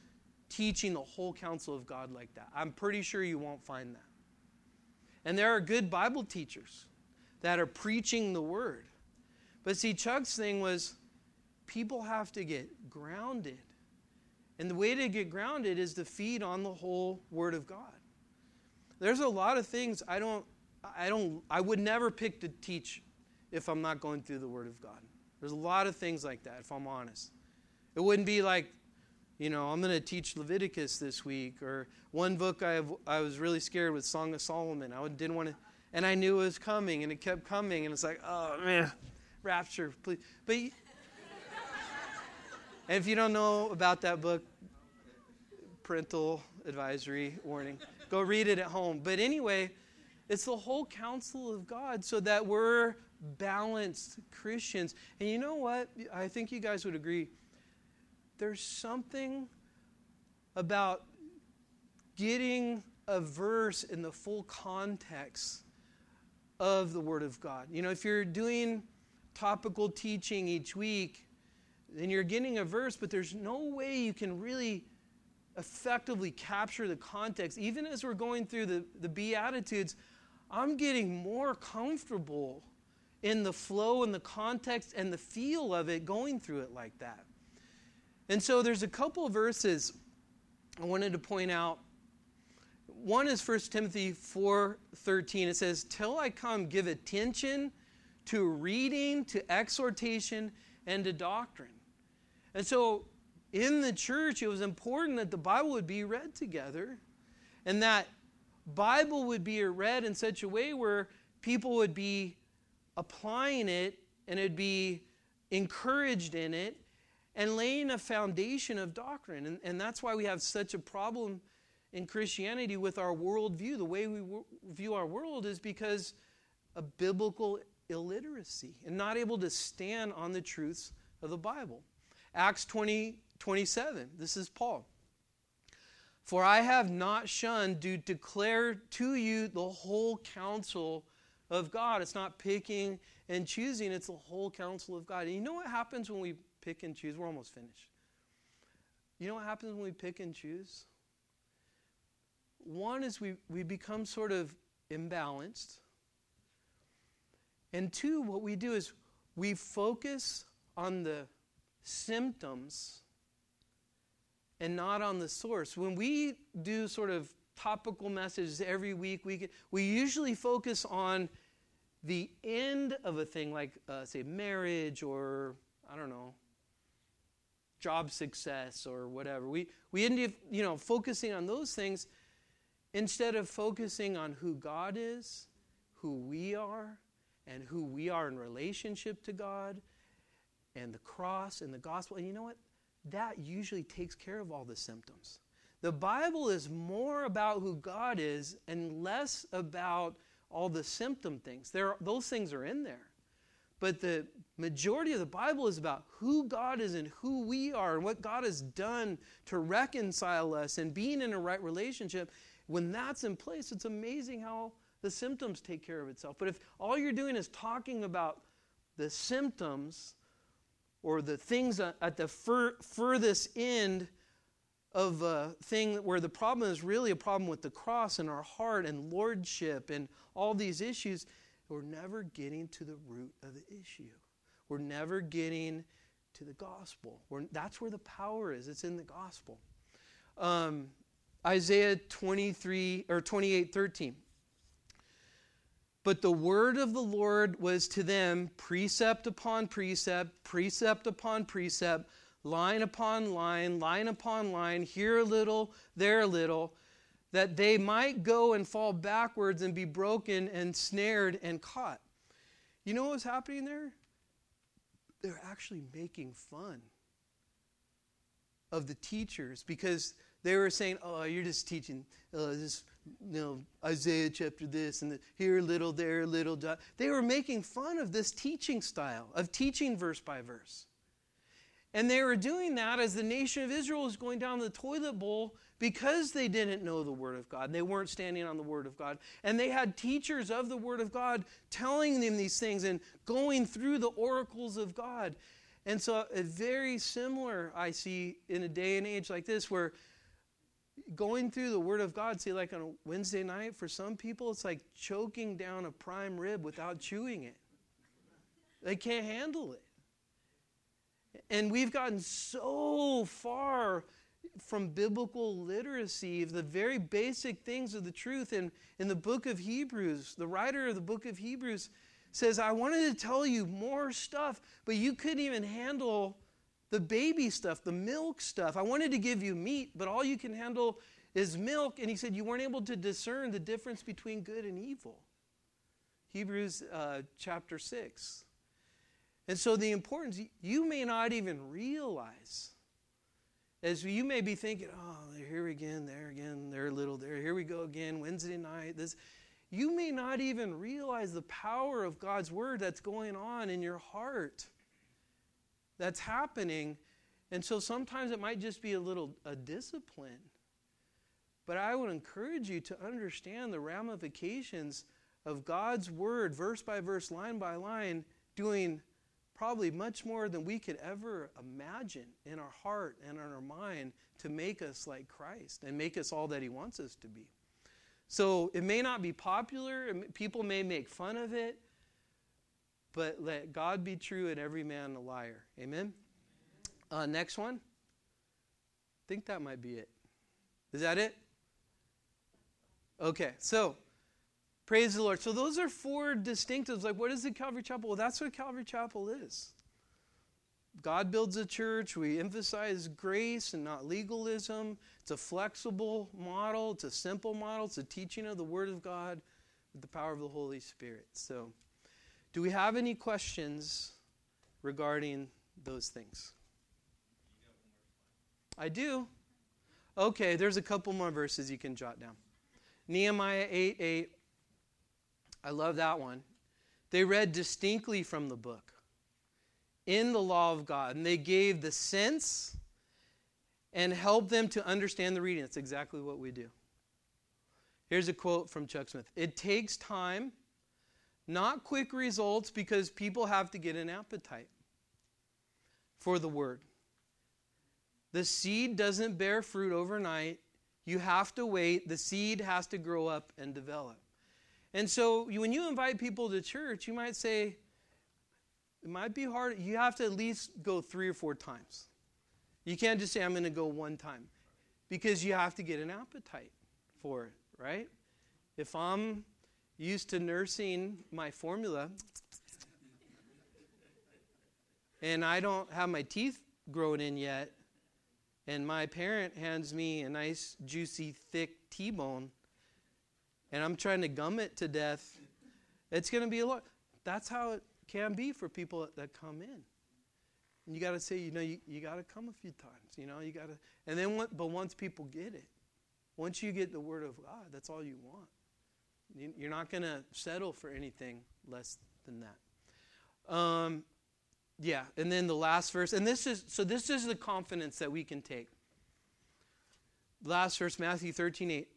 teaching the whole counsel of God like that. I'm pretty sure you won't find that. And there are good Bible teachers that are preaching the word. But see, Chuck's thing was people have to get grounded. And the way to get grounded is to feed on the whole word of God. There's a lot of things I don't I don't I would never pick to teach if I'm not going through the word of God. There's a lot of things like that if I'm honest. It wouldn't be like you know, I'm going to teach Leviticus this week or one book I have, I was really scared with Song of Solomon. I didn't want to and I knew it was coming and it kept coming and it's like, "Oh man, rapture, please." But and if you don't know about that book, parental advisory warning. Go read it at home. But anyway, it's the whole counsel of God so that we're balanced Christians. And you know what? I think you guys would agree. There's something about getting a verse in the full context of the Word of God. You know, if you're doing topical teaching each week, then you're getting a verse, but there's no way you can really effectively capture the context. Even as we're going through the, the Beatitudes, I'm getting more comfortable in the flow and the context and the feel of it going through it like that. And so there's a couple of verses I wanted to point out. One is 1 Timothy 4:13. It says, "Till I come, give attention to reading, to exhortation, and to doctrine." And so in the church, it was important that the Bible would be read together and that Bible would be read in such a way where people would be applying it and it'd be encouraged in it and laying a foundation of doctrine. And, and that's why we have such a problem in Christianity with our worldview. The way we w- view our world is because of biblical illiteracy and not able to stand on the truths of the Bible. Acts 20, 27. This is Paul. For I have not shunned to declare to you the whole counsel of God. It's not picking and choosing, it's the whole counsel of God. And you know what happens when we pick and choose? We're almost finished. You know what happens when we pick and choose? One is we, we become sort of imbalanced. And two, what we do is we focus on the symptoms and not on the source. When we do sort of topical messages every week, we, we usually focus on the end of a thing, like, uh, say, marriage or, I don't know, job success or whatever. We, we end up, you know, focusing on those things instead of focusing on who God is, who we are, and who we are in relationship to God and the cross and the gospel. And you know what? That usually takes care of all the symptoms. The Bible is more about who God is and less about all the symptom things. There, those things are in there. But the majority of the Bible is about who God is and who we are and what God has done to reconcile us and being in a right relationship. When that's in place, it's amazing how the symptoms take care of itself. But if all you're doing is talking about the symptoms or the things at the fur- furthest end of a thing where the problem is really a problem with the cross and our heart and lordship and all these issues, we're never getting to the root of the issue. We're never getting to the gospel. We're, that's where the power is. It's in the gospel. Um, Isaiah 23 or 28 13. But the word of the Lord was to them precept upon precept, precept upon precept, line upon line, line upon line, here a little, there a little, that they might go and fall backwards and be broken and snared and caught. You know what was happening there? They're actually making fun of the teachers because they were saying, "Oh, you're just teaching uh, this, you know, Isaiah chapter this and the, here a little, there a little." They were making fun of this teaching style of teaching verse by verse. And they were doing that as the nation of Israel was going down the toilet bowl because they didn't know the Word of God. They weren't standing on the Word of God. And they had teachers of the Word of God telling them these things and going through the oracles of God. And so, a very similar, I see, in a day and age like this, where going through the Word of God, see, like on a Wednesday night, for some people, it's like choking down a prime rib without chewing it. They can't handle it. And we've gotten so far from biblical literacy of the very basic things of the truth. And in the book of Hebrews, the writer of the book of Hebrews says, I wanted to tell you more stuff, but you couldn't even handle the baby stuff, the milk stuff. I wanted to give you meat, but all you can handle is milk. And he said, You weren't able to discern the difference between good and evil. Hebrews uh, chapter 6. And so the importance, you may not even realize, as you may be thinking, oh, here again, there again, there a little, there, here we go again, Wednesday night, this. You may not even realize the power of God's word that's going on in your heart, that's happening. And so sometimes it might just be a little a discipline. But I would encourage you to understand the ramifications of God's word, verse by verse, line by line, doing probably much more than we could ever imagine in our heart and in our mind to make us like Christ and make us all that He wants us to be. So it may not be popular, people may make fun of it, but let God be true and every man a liar. Amen? Uh, next one. I think that might be it. Is that it? Okay, so Praise the Lord. So those are four distinctives. Like, what is the Calvary Chapel? Well, that's what Calvary Chapel is. God builds a church. We emphasize grace and not legalism. It's a flexible model. It's a simple model. It's a teaching of the Word of God with the power of the Holy Spirit. So, do we have any questions regarding those things? I do. Okay, there's a couple more verses you can jot down. Nehemiah 8 8. I love that one. They read distinctly from the book in the law of God, and they gave the sense and helped them to understand the reading. That's exactly what we do. Here's a quote from Chuck Smith It takes time, not quick results, because people have to get an appetite for the word. The seed doesn't bear fruit overnight. You have to wait. The seed has to grow up and develop. And so when you invite people to church, you might say, it might be hard. You have to at least go three or four times. You can't just say, I'm going to go one time because you have to get an appetite for it, right? If I'm used to nursing my formula and I don't have my teeth grown in yet, and my parent hands me a nice, juicy, thick T bone, and I'm trying to gum it to death, it's going to be a lot. that's how it can be for people that come in. And you got to say, you know, you, you got to come a few times. You know, you got to, and then, what, but once people get it, once you get the Word of God, that's all you want. You're not going to settle for anything less than that. Um, yeah, and then the last verse, and this is so this is the confidence that we can take. Last verse, Matthew 13, 8.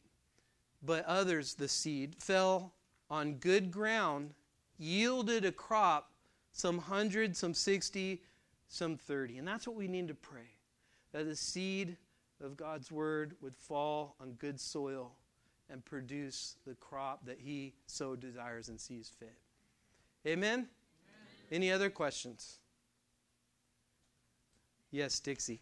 But others, the seed, fell on good ground, yielded a crop, some hundred, some sixty, some thirty. And that's what we need to pray. That the seed of God's word would fall on good soil and produce the crop that He so desires and sees fit. Amen? Amen. Any other questions? Yes, Dixie.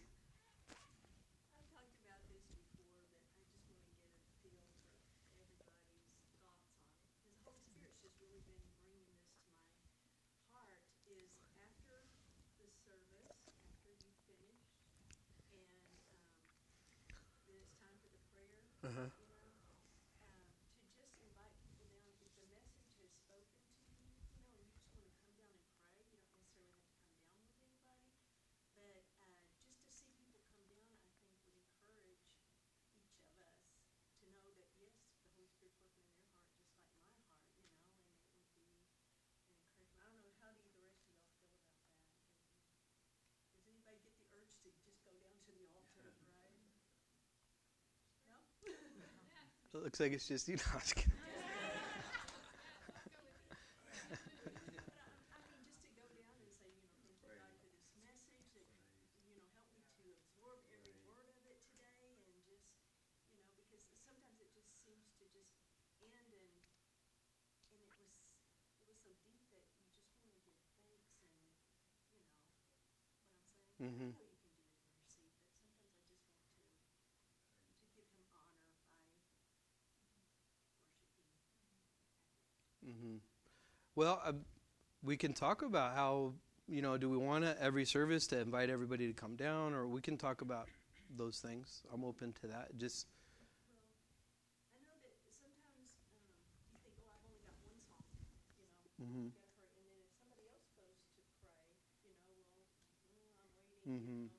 It looks like it's just you. No, Mm-hmm. Mm-hmm. Well, uh, we can talk about how you know. Do we want to every service to invite everybody to come down, or we can talk about those things. I'm open to that. Just. Mm-hmm. Mm-hmm. Mm-hmm.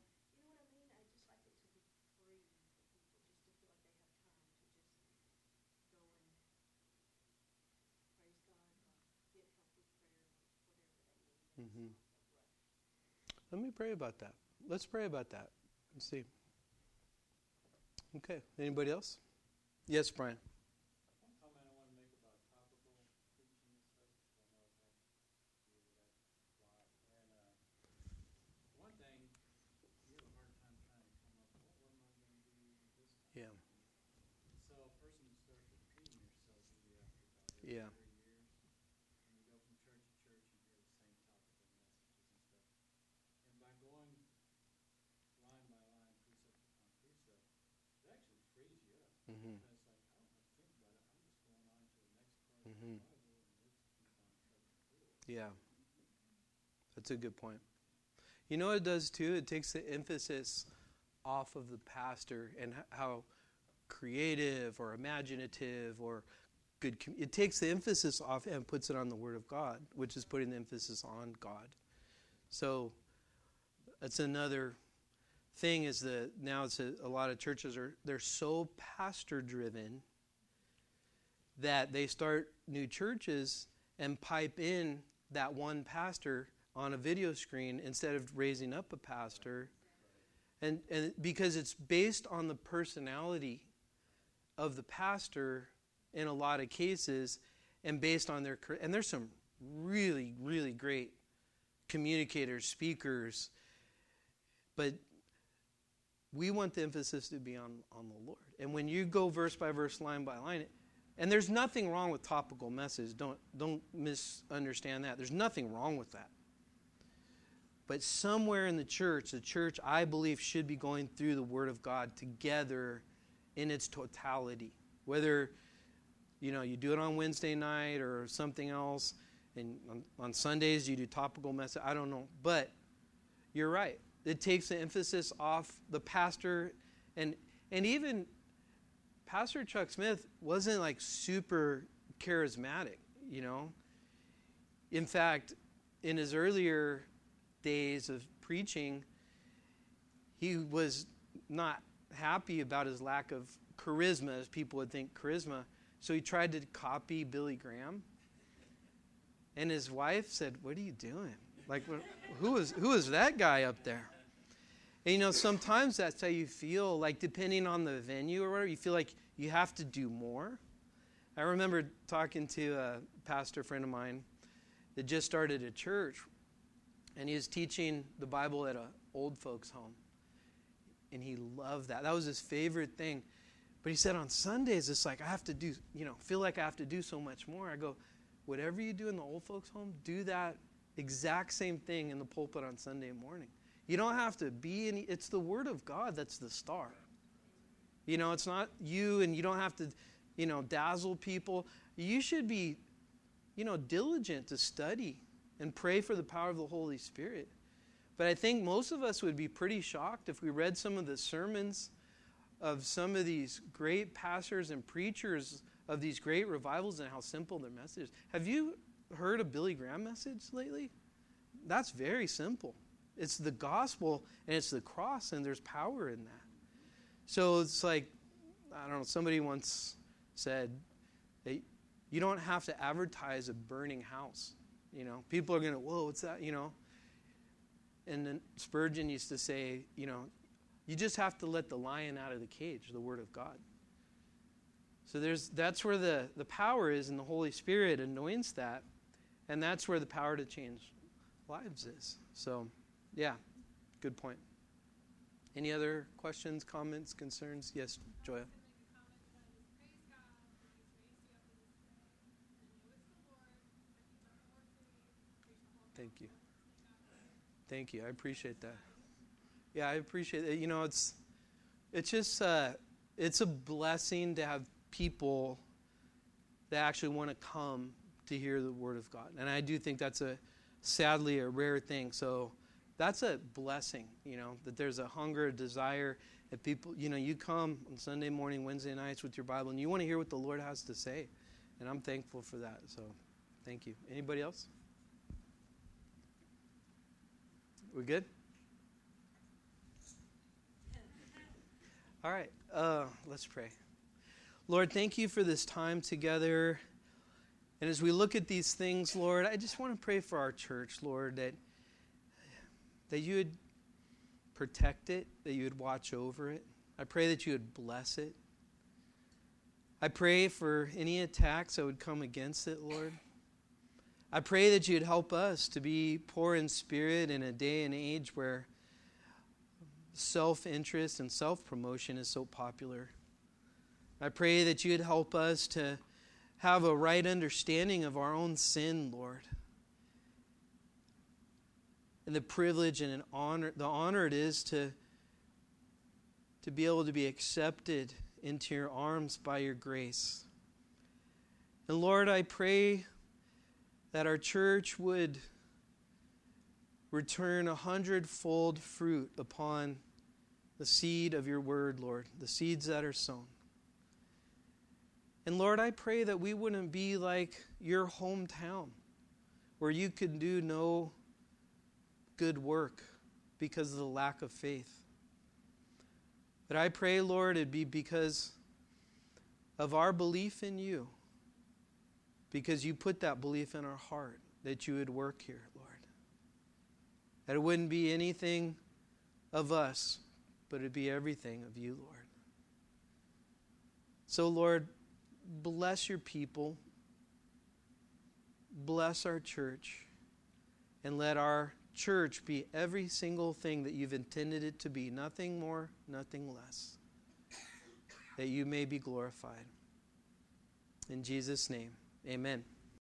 Let me pray about that. Let's pray about that and see. Okay. Anybody else? Yes, Brian. Yeah. And by going line by line, precept upon precept, it actually frees you up. Mm-hmm. Because like, I don't have to think about it. I'm just going on to the next part mm-hmm. of the Bible and let's keep on trucking through Yeah. That's a good point. You know it does too? It takes the emphasis off of the pastor and how creative or imaginative or good. It takes the emphasis off and puts it on the Word of God, which is putting the emphasis on God. So that's another thing is that now it's a, a lot of churches are they're so pastor driven that they start new churches and pipe in that one pastor on a video screen instead of raising up a pastor. And, and because it's based on the personality of the pastor in a lot of cases and based on their and there's some really really great communicators speakers but we want the emphasis to be on on the lord. And when you go verse by verse line by line and there's nothing wrong with topical message don't don't misunderstand that. There's nothing wrong with that. But somewhere in the church the church i believe should be going through the word of god together in its totality. Whether you know, you do it on Wednesday night or something else, and on, on Sundays you do topical message. I don't know, but you're right. It takes the emphasis off the pastor, and and even Pastor Chuck Smith wasn't like super charismatic, you know. in fact, in his earlier days of preaching, he was not happy about his lack of charisma, as people would think charisma. So he tried to copy Billy Graham. And his wife said, What are you doing? Like, who is, who is that guy up there? And you know, sometimes that's how you feel, like, depending on the venue or whatever, you feel like you have to do more. I remember talking to a pastor friend of mine that just started a church, and he was teaching the Bible at an old folks' home. And he loved that. That was his favorite thing. But he said on Sundays, it's like I have to do, you know, feel like I have to do so much more. I go, whatever you do in the old folks' home, do that exact same thing in the pulpit on Sunday morning. You don't have to be any, it's the Word of God that's the star. You know, it's not you, and you don't have to, you know, dazzle people. You should be, you know, diligent to study and pray for the power of the Holy Spirit. But I think most of us would be pretty shocked if we read some of the sermons of some of these great pastors and preachers of these great revivals and how simple their message is. Have you heard a Billy Graham message lately? That's very simple. It's the gospel and it's the cross, and there's power in that. So it's like, I don't know, somebody once said that you don't have to advertise a burning house. You know, people are going to, whoa, what's that? You know. And then Spurgeon used to say, you know, you just have to let the lion out of the cage, the Word of God. So there's, that's where the, the power is, and the Holy Spirit anoints that. And that's where the power to change lives is. So, yeah, good point. Any other questions, comments, concerns? Yes, Joya. Thank you. Thank you. I appreciate that. Yeah, I appreciate it. You know, it's it's just uh, it's a blessing to have people that actually want to come to hear the word of God, and I do think that's a sadly a rare thing. So that's a blessing. You know that there's a hunger, a desire. That people, you know, you come on Sunday morning, Wednesday nights with your Bible, and you want to hear what the Lord has to say, and I'm thankful for that. So, thank you. Anybody else? We good? All right, uh, let's pray. Lord, thank you for this time together. And as we look at these things, Lord, I just want to pray for our church, Lord, that, that you would protect it, that you would watch over it. I pray that you would bless it. I pray for any attacks that would come against it, Lord. I pray that you'd help us to be poor in spirit in a day and age where self interest and self promotion is so popular. I pray that you'd help us to have a right understanding of our own sin, Lord. And the privilege and an honor, the honor it is to, to be able to be accepted into your arms by your grace. And Lord, I pray that our church would return a hundredfold fruit upon the seed of your word, Lord, the seeds that are sown. And Lord, I pray that we wouldn't be like your hometown, where you could do no good work because of the lack of faith. But I pray, Lord, it'd be because of our belief in you, because you put that belief in our heart that you would work here, Lord. That it wouldn't be anything of us, but it'd be everything of you, Lord. So, Lord, bless your people, bless our church, and let our church be every single thing that you've intended it to be nothing more, nothing less. That you may be glorified. In Jesus' name, amen.